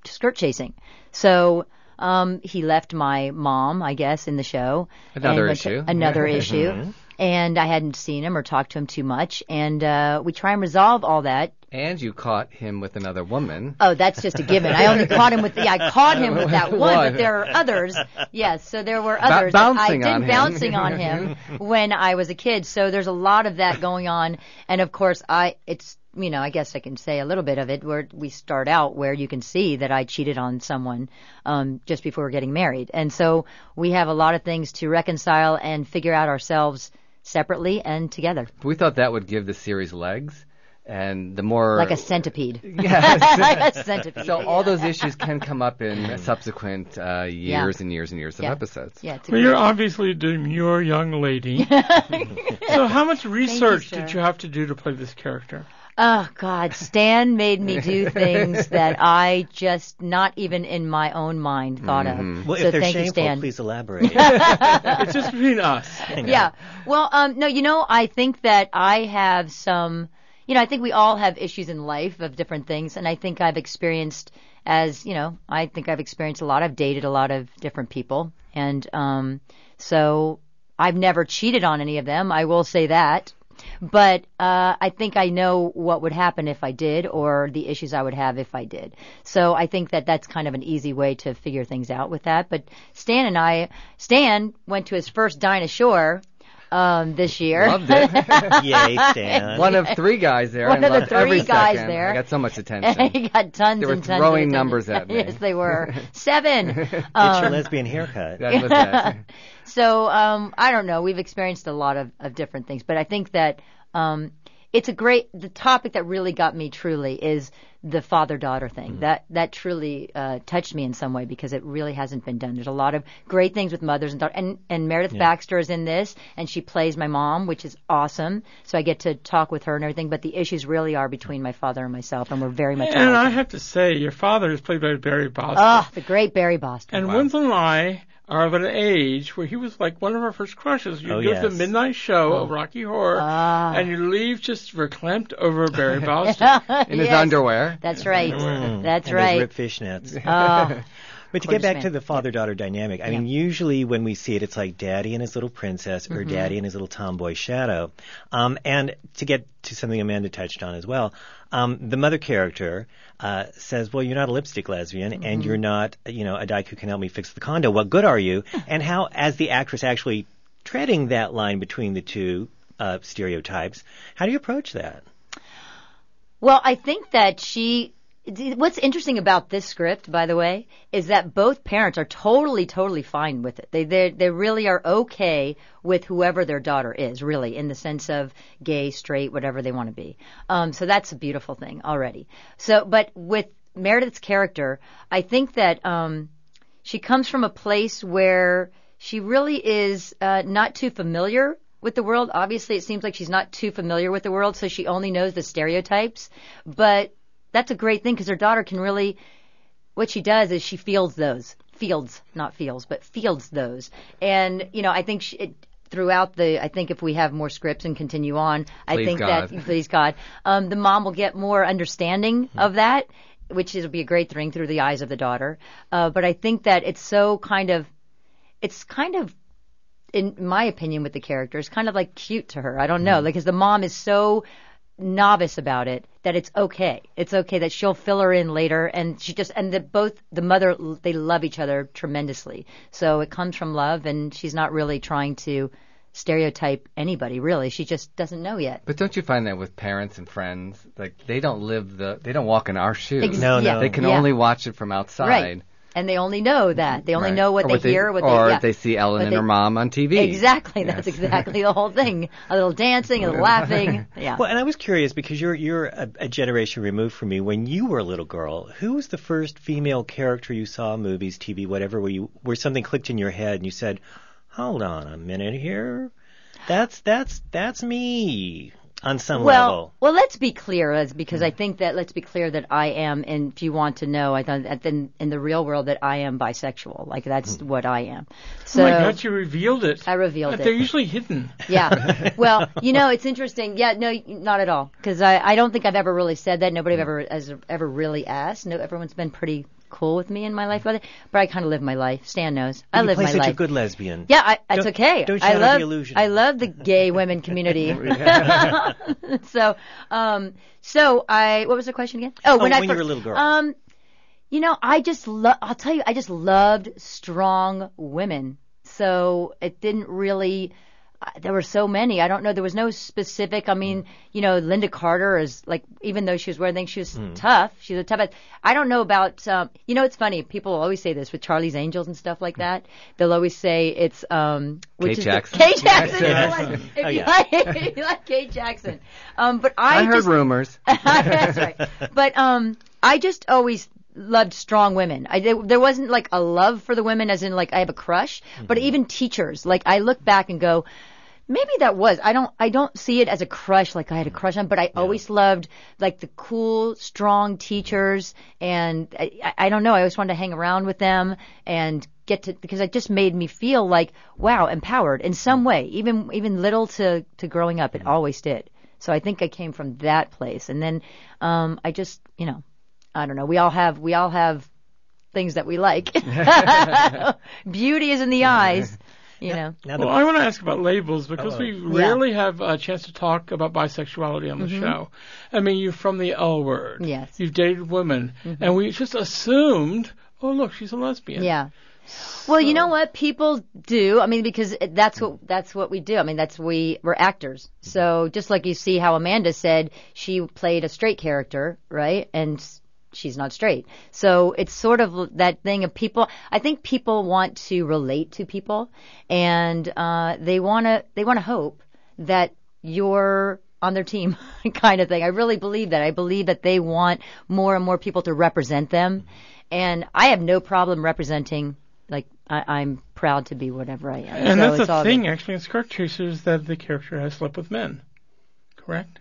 skirt chasing. So um, he left my mom, I guess, in the show. Another and went to- issue. Another issue. And I hadn't seen him or talked to him too much, and uh, we try and resolve all that. And you caught him with another woman. Oh, that's just a given. I only caught him with the, I caught him with that one, but there are others. Yes, so there were others. that bouncing I on did him. bouncing on him when I was a kid. So there's a lot of that going on, and of course, I it's you know I guess I can say a little bit of it where we start out where you can see that I cheated on someone um, just before getting married, and so we have a lot of things to reconcile and figure out ourselves separately and together, We thought that would give the series legs, and the more like a centipede. Yes. like a centipede. So all those issues can come up in subsequent uh, years Yeah. and years and years of Yeah. episodes. Yeah, Well, good- you're obviously a demure young lady. so, how much research sir. did you have to do to play this character? Oh God, Stan made me do things that I just not even in my own mind thought Mhm. of. Well, so if they're thank you, Stan. please elaborate. it's just between us. yeah. Well, um, no, you know, I think that I have some, you know, I think we all have issues in life of different things, and I think I've experienced, as you know, I think I've experienced a lot. I've dated a lot of different people, and um, so I've never cheated on any of them. I will say that. But uh, I think I know what would happen if I did, or the issues I would have if I did. So I think that that's kind of an easy way to figure things out with that. But Stan and I, Stan went to his first Dinah Shore um, this year. Loved it. Yay, Stan. One of three guys there. One I of the loved every three guys second. there. I got so much attention. he got tons They were and tons throwing of attention. numbers at me. yes, they were seven. Get your Um, lesbian haircut. That was it. So um, I don't know. We've experienced a lot of, of different things, but I think that um, it's a great. The topic that really got me truly is the father daughter thing. That that truly uh, touched me in some way because it really hasn't been done. There's a lot of great things with mothers and daughters, and and Meredith Yeah. Baxter is in this, and she plays my mom, which is awesome. So I get to talk with her and everything. But the issues really are between my father and myself, and we're very much. And. I have to say, your father is played by Barry Bostwick. Ah, the great Barry Bostwick. And Wenzel and I of an age where he was like one of our first crushes. You Oh, go to the midnight show of Rocky Horror, Ah. and you leave just verklempt over Barry Bostwick. In his Yes. underwear. That's right. Mm. That's and right. Those ripped fishnets. Oh. But to get back to the father-daughter dynamic, I mean, usually when we see it, it's like daddy and his little princess or Mhm. daddy and his little tomboy shadow. Um, and to get to something Amanda touched on as well, um, the mother character uh, says, "Well, you're not a lipstick lesbian, and Mm-hmm. you're not, you know, a dyke who can help me fix the condo. What good are you?" and how, as the actress actually treading that line between the two uh, stereotypes, how do you approach that? Well, I think that she. What's interesting about this script, by the way, is that both parents are totally, totally fine with it. They they they really are okay with whoever their daughter is, really, in the sense of gay, straight, whatever they want to be. Um, so that's a beautiful thing already. So, but with Meredith's character, I think that um, she comes from a place where she really is uh, not too familiar with the world. Obviously, it seems like she's not too familiar with the world, so she only knows the stereotypes. But that's a great thing because her daughter can really. What she does is she feels those fields, not feels, but fields those. And you know, I think she, it, throughout the, I think if we have more scripts and continue on, I Please think God. that please God, um, the mom will get more understanding of that, which will be a great thing through the eyes of the daughter. Uh, but I think that it's so kind of, it's kind of in my opinion, with the character, is kind of like cute to her. I don't know, because the mom is so novice about it that it's okay. It's okay that she'll fill her in later, and she just and that both the mother they love each other tremendously. So it comes from love, and she's not really trying to stereotype anybody. Really, she just doesn't know yet. But don't you find that with parents and friends, like they don't live the, they don't walk in our shoes. Ex- No, yeah. no. They can Yeah. only watch it from outside. Right. And they only know that. They only Right. know what Or they hear, what they or yeah. they see Ellen What and they- her mom on TV. Exactly. That's Yes. exactly the whole thing. A little dancing, a little laughing. Yeah. Well, and I was curious because you're you're a, a generation removed from me. When you were a little girl, who was the first female character you saw in movies, TV, whatever, where you where something clicked in your head and you said, "Hold on a minute here, that's that's that's me." On some well, level, well, let's be clear, as because I hmm. think that let's be clear that I am, and if you want to know, I thought that in, in the real world that I am bisexual. Like that's hmm. what I am. Oh so oh my God, you revealed it. I revealed it. But it. They're usually hidden. Yeah. Well, you know, it's interesting. Yeah, no, not at all. Because I, I don't think I've ever really said that. Nobody hmm. ever has ever really asked. No, everyone's been pretty cool with me in my life, about it. but I kind of live my life. Stan knows. I you live play my such life. a good lesbian. Yeah, I, it's Don't- okay. don't I love the illusion. I love the gay women community. so, um, so I what was the question again? Oh, Oh, when I when you were a little girl. Um, you know, I just love. I'll tell you, I just loved strong women. So it didn't really. Uh, There were so many. I don't know. There was no specific. I mean, you know, Lynda Carter is like, even though she was wearing things, she was Hmm. tough. She was a tough. I don't know about. Um, you know, it's funny. People always say this with Charlie's Angels and stuff like that. They'll always say it's um, which Kate is Jackson. The, Kate Jackson. Yes. If you like, if Oh, you like, if you like Kate Jackson. Um, but I, I heard just, rumors. That's right. But um, I just always loved strong women. I there, wasn't like a love for the women, as in like I have a crush. But mm-hmm. even teachers, like I look back and go. Maybe that was. I don't. I don't see it as a crush, like I had a mm-hmm. crush on. But I always loved like the cool, strong teachers, and I, I- I don't know. I always wanted to hang around with them and get to because it just made me feel like wow, empowered in some mm-hmm. way. Even even little to to growing up, it always did. So I think I came from that place, and then um, I just you know, I don't know. We all have we all have things that we like. Beauty is in the eyes, you know. well, I want to ask about labels because we Yeah. rarely have a chance to talk about bisexuality on the Mhm. show. I mean, you're from the L word. Yes. You've dated women, Mhm. and we just assumed, oh look, she's a lesbian. Yeah. Well, you know what people do. I mean, because that's what that's what we do. I mean, that's we we're actors. So just like you see how Amanda said she played a straight character, right? And she's not straight. So it's sort of that thing of people. I think people want to relate to people, and uh, they want to they want to hope that you're on their team kind of thing. I really believe that. I believe that they want more and more people to represent them. And I have no problem representing, like, I, I'm proud to be whatever I am. And So that's it's the thing, good. actually, in Skirt Chasers, that the character has slept with men. Correct?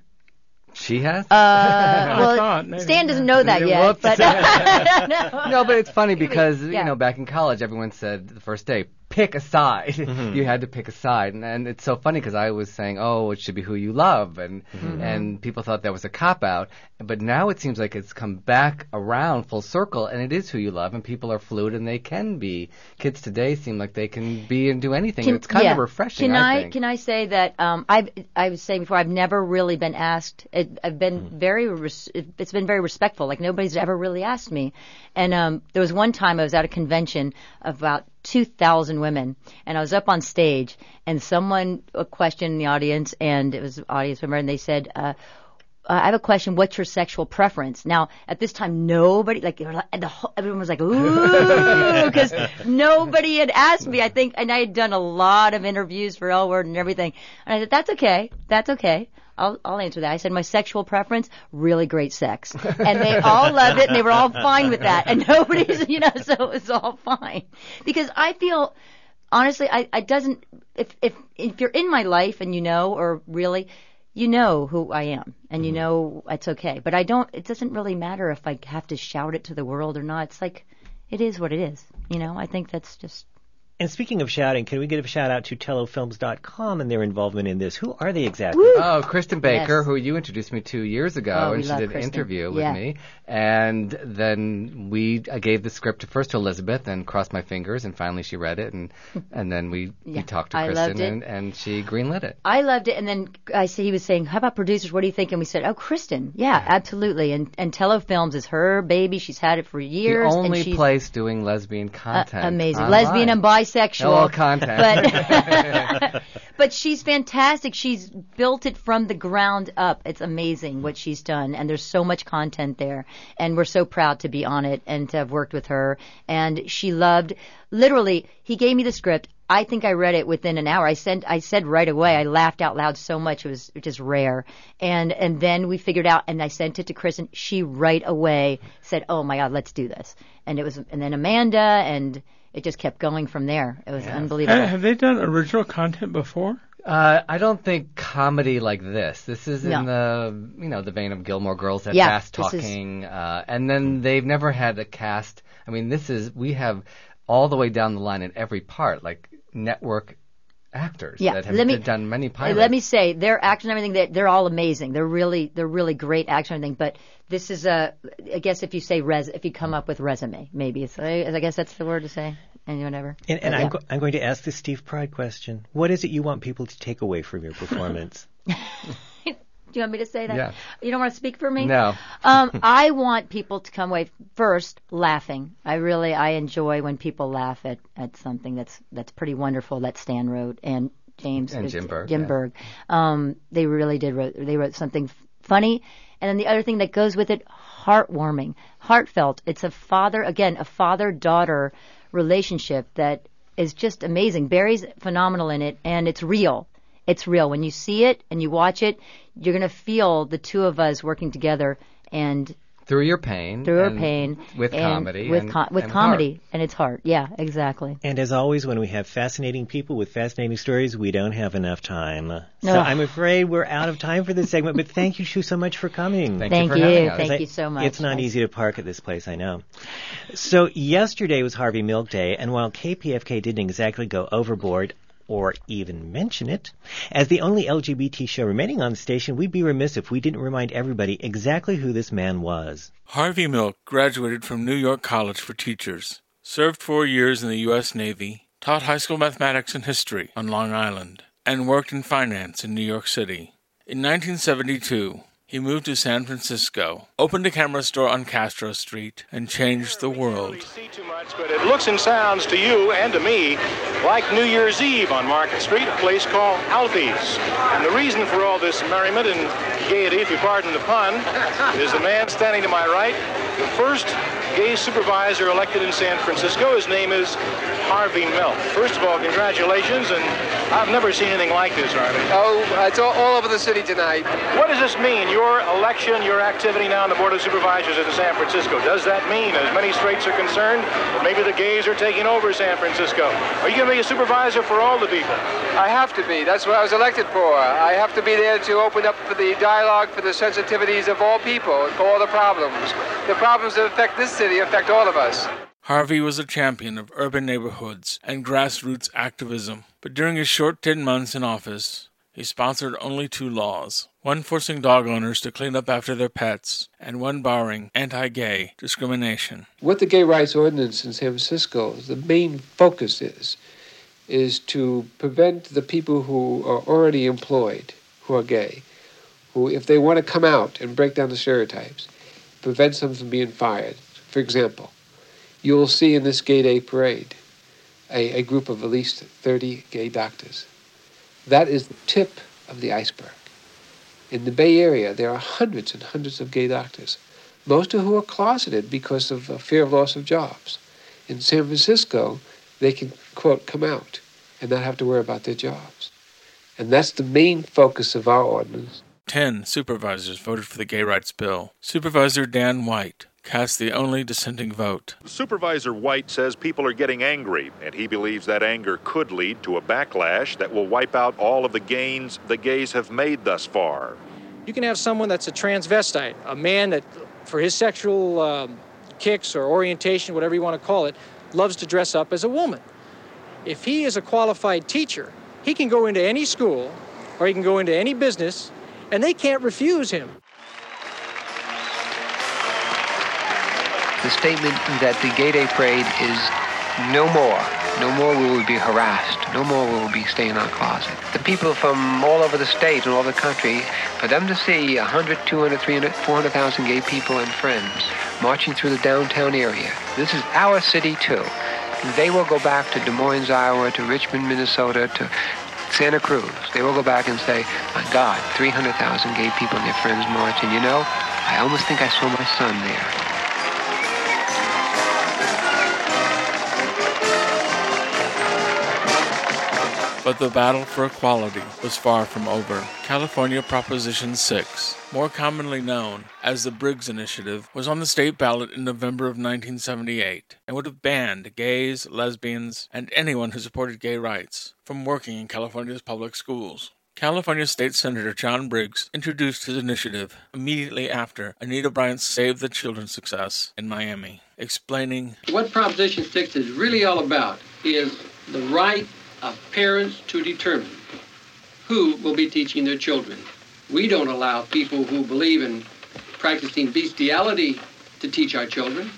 She has. Uh, well, thought. Stan doesn't know that yet, but no. no, but it's funny because Yeah. you know back in college, everyone said the first day, pick a side. Mm-hmm. you had to pick a side, and, and it's so funny because I was saying, oh, it should be who you love, and Mm-hmm. and people thought that was a cop out, but now it seems like it's come back around full circle, and it is who you love, and people are fluid, and they can be. Kids today seem like they can be and do anything. Can- and it's kind yeah. of refreshing. Can I, I, think. can I say that um, I've I was saying before I've never really been asked. It, I've been Mm-hmm. very res- it, it's been very respectful. Like nobody's ever really asked me. And um, there was one time I was at a convention about two thousand women, and I was up on stage, and someone questioned the audience, and it was an audience member, and they said. Uh, uh, I have a question. What's your sexual preference? Now, at this time, nobody like, they were like the whole, everyone was like, ooh, because nobody had asked me. I think, and I had done a lot of interviews for L Word and everything. And I said, that's okay, that's okay. I'll, I'll answer that. I said my sexual preference, really great sex, and they all loved it, and they were all fine with that, and nobody's, you know, so it was all fine. Because I feel, honestly, I, I doesn't, if if if you're in my life and you know, or really, you know who I am and you mm-hmm. know it's okay. But I don't, it doesn't really matter if I have to shout it to the world or not. It's like, it is what it is. You know, I think that's just, And speaking of shouting, can we give a shout out to tellofilms.com and their involvement in this? Who are they exactly? Oh, Christin Baker, Yes. who you introduced me to years ago, Oh, and she love did an interview with Yeah. me. And then we, I gave the script first to Elizabeth, and crossed my fingers, and finally she read it, and and then we, Yeah, we talked to I Christin, loved it. and, and she greenlit it. I loved it. And then I said, he was saying, how about producers? What do you think? And we said, oh, Christin. Yeah, absolutely. And, and Tello Films is her baby. She's had it for years. the and only she's, place doing lesbian Uh, content. amazing. online. Lesbian and bisexual. Content. But, but she's fantastic. She's built it from the ground up. It's amazing what she's done. And there's so much content there. And we're so proud to be on it and to have worked with her. And she loved, literally, he gave me the script. I think I read it within an hour. I sent, I said right away. I laughed out loud so much. It was just rare. And, and then we figured out and I sent it to Christin. She right away said, Oh my God, let's do this. And it was, and then Amanda and it just kept going from there. It was unbelievable. Have, have they done original content before? Uh, I don't think comedy like this. This is No. in the you know the vein of Gilmore Girls, that Yeah, fast this is- talking, uh, and then they've never had a cast. I mean, this is we have all the way down the line in every part, like network actors Yeah, that have let me- done many Hey, pilots. Let me say, their action and everything, they're, they're all amazing. They're really, they're really great action and everything. But this is a, I guess if you say res, if you come up with resume, maybe it's, I, I guess that's the word to say, and whatever. And, and But I'm, yeah. go- I'm going to ask the Steve Pride question. What is it you want people to take away from your performance? Do you want me to say that? Yeah. You don't want to speak for me? No. um, I want people to come away first laughing. I really, I enjoy when people laugh at, at something that's that's pretty wonderful that Stan wrote and James And Jim Berg, Jim yeah. Berg. Um, they really did wrote they wrote something f- funny, and then the other thing that goes with it, heartwarming, heartfelt. It's a father again, a father daughter relationship that is just amazing. Barry's phenomenal in it, and it's real. It's real. When you see it and you watch it, you're going to feel the two of us working together and through your pain, through our pain with and comedy, with and, com- with and comedy, heart. and it's heart. Yeah, exactly. And as always, when we have fascinating people with fascinating stories, we don't have enough time. So No. I'm afraid we're out of time for this segment, but thank you, Shu, so much for coming. Thank Thank you for you. having us. Thank I- you so much. It's not Thanks. easy to park at this place, I know. So yesterday was Harvey Milk Day, and while KPFK didn't exactly go overboard, or even mention it. As the only LGBT show remaining on the station, we'd be remiss if we didn't remind everybody exactly who this man was. Harvey Milk graduated from New York College for Teachers, served four years in the U.S. Navy, taught high school mathematics and history on Long Island, and worked in finance in New York City. In 1972, he moved to San Francisco, opened a camera store on Castro Street, and changed the world. See too much, but it looks and sounds to you and to me like New Year's Eve on Market Street, a place called Alfie's. And the reason for all this merriment and gaiety, if you pardon the pun, is the man standing to my right, the first gay supervisor elected in San Francisco. His name is Harvey Milk. First of all, congratulations, and I've never seen anything like this, Harvey. Oh, it's all, all over the city tonight. What does this mean? Your election, your activity now on the Board of Supervisors in San Francisco. Does that mean, as many straights are concerned, maybe the gays are taking over San Francisco? Are you going to be a supervisor for all the people? I have to be. That's what I was elected for. I have to be there to open up for the dialogue, for the sensitivities of all people, for all the problems. The problems that affect this city affect all of us. Harvey was a champion of urban neighborhoods and grassroots activism, but during his short 10 months in office, he sponsored only two laws one forcing dog owners to clean up after their pets, and one barring anti gay discrimination. What the gay rights ordinance in San Francisco, the main focus is, is to prevent the people who are already employed, who are gay, who, if they want to come out and break down the stereotypes, prevents them from being fired. For example, you'll see in this Gay Day parade a, a group of at least 30 gay doctors. That is the tip of the iceberg. In the Bay Area, there are hundreds and hundreds of gay doctors, most of whom are closeted because of a fear of loss of jobs. In San Francisco, they can, quote, come out and not have to worry about their jobs. And that's the main focus of our ordinance. Ten supervisors voted for the gay rights bill. Supervisor Dan White cast the only dissenting vote. Supervisor White says people are getting angry, and he believes that anger could lead to a backlash that will wipe out all of the gains the gays have made thus far. You can have someone that's a transvestite, a man that, for his sexual um, kicks or orientation, whatever you want to call it, loves to dress up as a woman. If he is a qualified teacher, he can go into any school or he can go into any business, and they can't refuse him. The statement that the Gay Day Parade is no more. No more will we be harassed. No more will we be staying in our closet. The people from all over the state and all the country, for them to see 100, 200, 300, 400,000 gay people and friends marching through the downtown area. This is our city too. They will go back to Des Moines, Iowa, to Richmond, Minnesota, to Santa Cruz. They will go back and say, my God, 300,000 gay people and their friends marching. You know, I almost think I saw my son there. But the battle for equality was far from over. California Proposition 6, more commonly known as the Briggs Initiative, was on the state ballot in November of 1978 and would have banned gays, lesbians, and anyone who supported gay rights from working in California's public schools. California State Senator John Briggs introduced his initiative immediately after Anita Bryant's Save the Children success in Miami, explaining What Proposition 6 is really all about is the right of parents to determine who will be teaching their children. We don't allow people who believe in practicing bestiality to teach our children.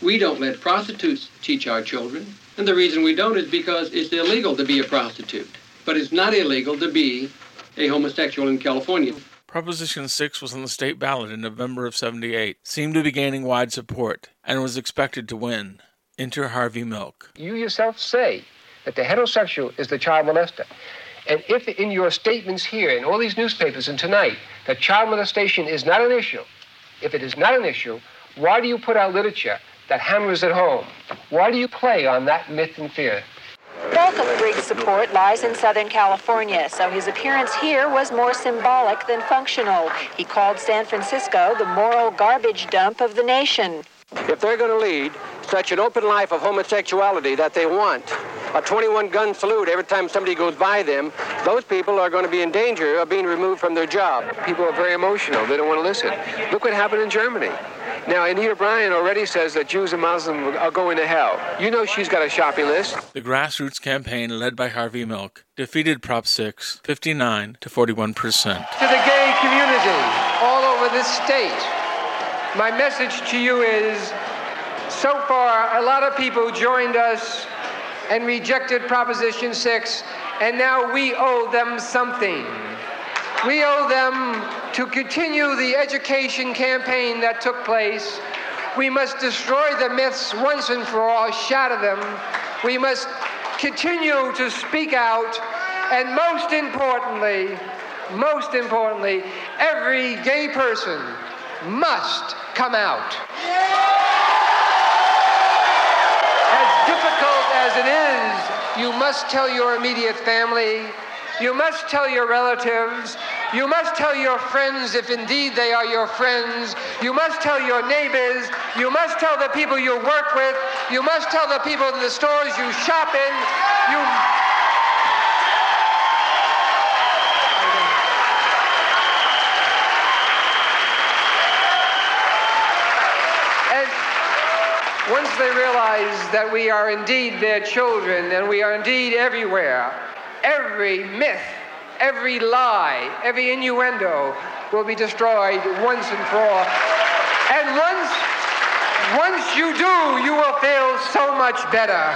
We don't let prostitutes teach our children. And the reason we don't is because it's illegal to be a prostitute. But it's not illegal to be a homosexual in California. Proposition 6 was on the state ballot in November of 78, seemed to be gaining wide support, and was expected to win. Enter Harvey Milk. You yourself say that the heterosexual is the child molester. And if in your statements here, in all these newspapers and tonight, that child molestation is not an issue, if it is not an issue, why do you put out literature that hammers it home? Why do you play on that myth and fear? Briggs' support lies in Southern California, so his appearance here was more symbolic than functional. He called San Francisco the moral garbage dump of the nation. If they're going to lead such an open life of homosexuality that they want, a 21 gun salute every time somebody goes by them, those people are going to be in danger of being removed from their job. People are very emotional. They don't want to listen. Look what happened in Germany. Now, Anita Bryant already says that Jews and Muslims are going to hell. You know she's got a shopping list. The grassroots campaign led by Harvey Milk defeated Prop 6 59 to 41 percent. To the gay community all over this state, my message to you is so far, a lot of people joined us and rejected Proposition 6, and now we owe them something. We owe them to continue the education campaign that took place. We must destroy the myths once and for all, shatter them. We must continue to speak out, and most importantly, most importantly, every gay person must come out. As difficult as it is You must tell your immediate family. You must tell your relatives. You must tell your friends if indeed they are your friends. You must tell your neighbors. You must tell the people you work with. You must tell the people in the stores you shop in. You. And once they realize that we are indeed their children and we are indeed everywhere, every myth, every lie, every innuendo will be destroyed once and for all. And once, once you do, you will feel so much better.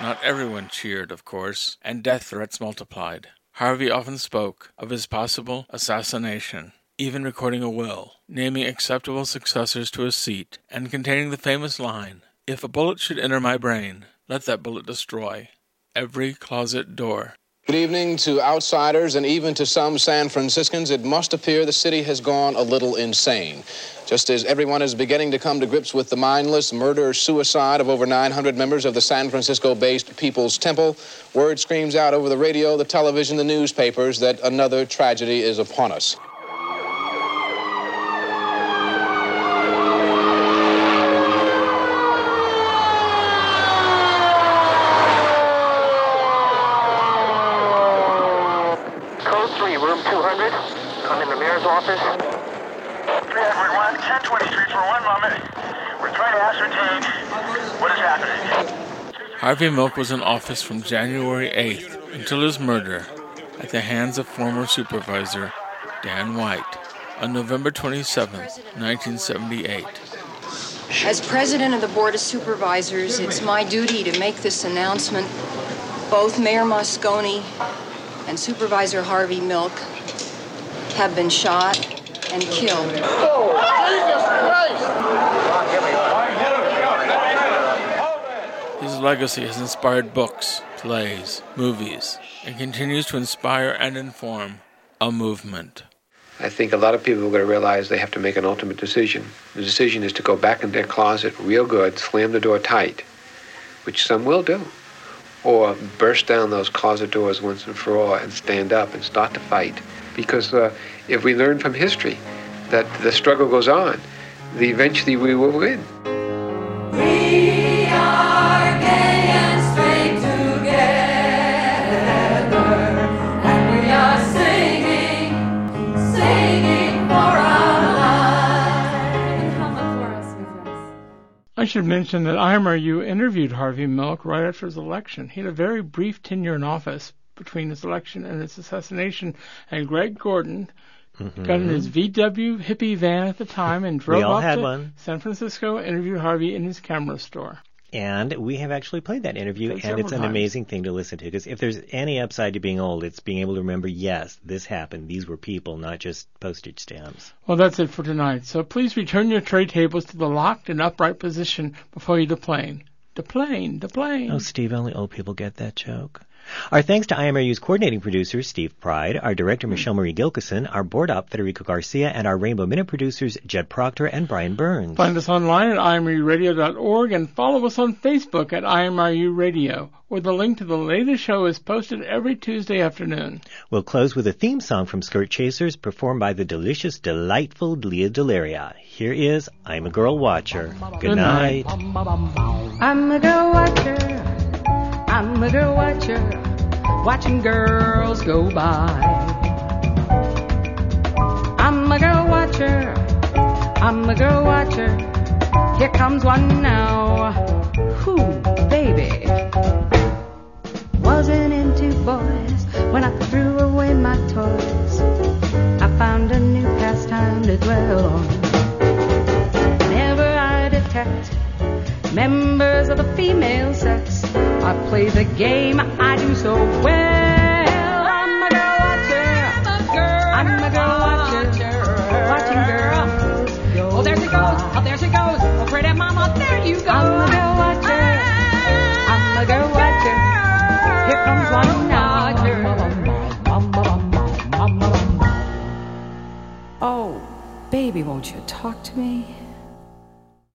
Not everyone cheered, of course, and death threats multiplied. Harvey often spoke of his possible assassination, even recording a will, naming acceptable successors to his seat, and containing the famous line If a bullet should enter my brain, let that bullet destroy every closet door. Good evening to outsiders and even to some San Franciscans. It must appear the city has gone a little insane. Just as everyone is beginning to come to grips with the mindless murder suicide of over 900 members of the San Francisco based People's Temple, word screams out over the radio, the television, the newspapers that another tragedy is upon us. Code 3, room 200. I'm in the mayor's office. 3 Edward 1, 1023 for one moment. We're trying to ascertain what is happening. Harvey Milk was in office from January 8th until his murder at the hands of former supervisor Dan White on November 27, 1978. As president of the Board of Supervisors, it's my duty to make this announcement. Both Mayor Moscone and Supervisor Harvey Milk have been shot and killed. His legacy has inspired books, plays, movies, and continues to inspire and inform a movement. I think a lot of people are going to realize they have to make an ultimate decision. The decision is to go back in their closet real good, slam the door tight, which some will do, or burst down those closet doors once and for all and stand up and start to fight. Because uh, if we learn from history that the struggle goes on, eventually we will win. I should mention that IMRU interviewed Harvey Milk right after his election. He had a very brief tenure in office between his election and his assassination, and Greg Gordon got in his VW hippie van at the time and drove off to one. San Francisco, interviewed Harvey in his camera store. And we have actually played that interview, and it's an times. amazing thing to listen to. Because if there's any upside to being old, it's being able to remember, yes, this happened. These were people, not just postage stamps. Well, that's it for tonight. So please return your tray tables to the locked and upright position before you deplane. Deplane, deplane. Oh, Steve, only old people get that joke. Our thanks to IMRU's coordinating producer, Steve Pride, our director, hmm. Michelle Marie Gilkison, our board op, Federico Garcia, and our Rainbow Minute producers, Jed Proctor and Brian Burns. Find us online at imruradio.org and follow us on Facebook at IMRU Radio, where the link to the latest show is posted every Tuesday afternoon. We'll close with a theme song from Skirt Chasers, performed by the delicious, delightful Lea DeLaria. Here is I'm a Girl Watcher. Good, Good night. I'm a girl watcher. I'm a girl watcher. Watching girls go by. I'm a girl watcher. I'm a girl watcher. Here comes one now. Who, baby? Wasn't into boys when I threw away my toys. I found a new pastime to dwell on. Whenever I detect members of the female sex, I play the game I do so well. I'm a girl watcher. I'm a girl I'm a girl watcher. Watching girls. Oh, there she goes. Oh, there she goes. Oh, pretty mama, there you go. I'm a girl watcher. I'm a girl watcher. Here comes one now. Oh, baby, won't you talk to me?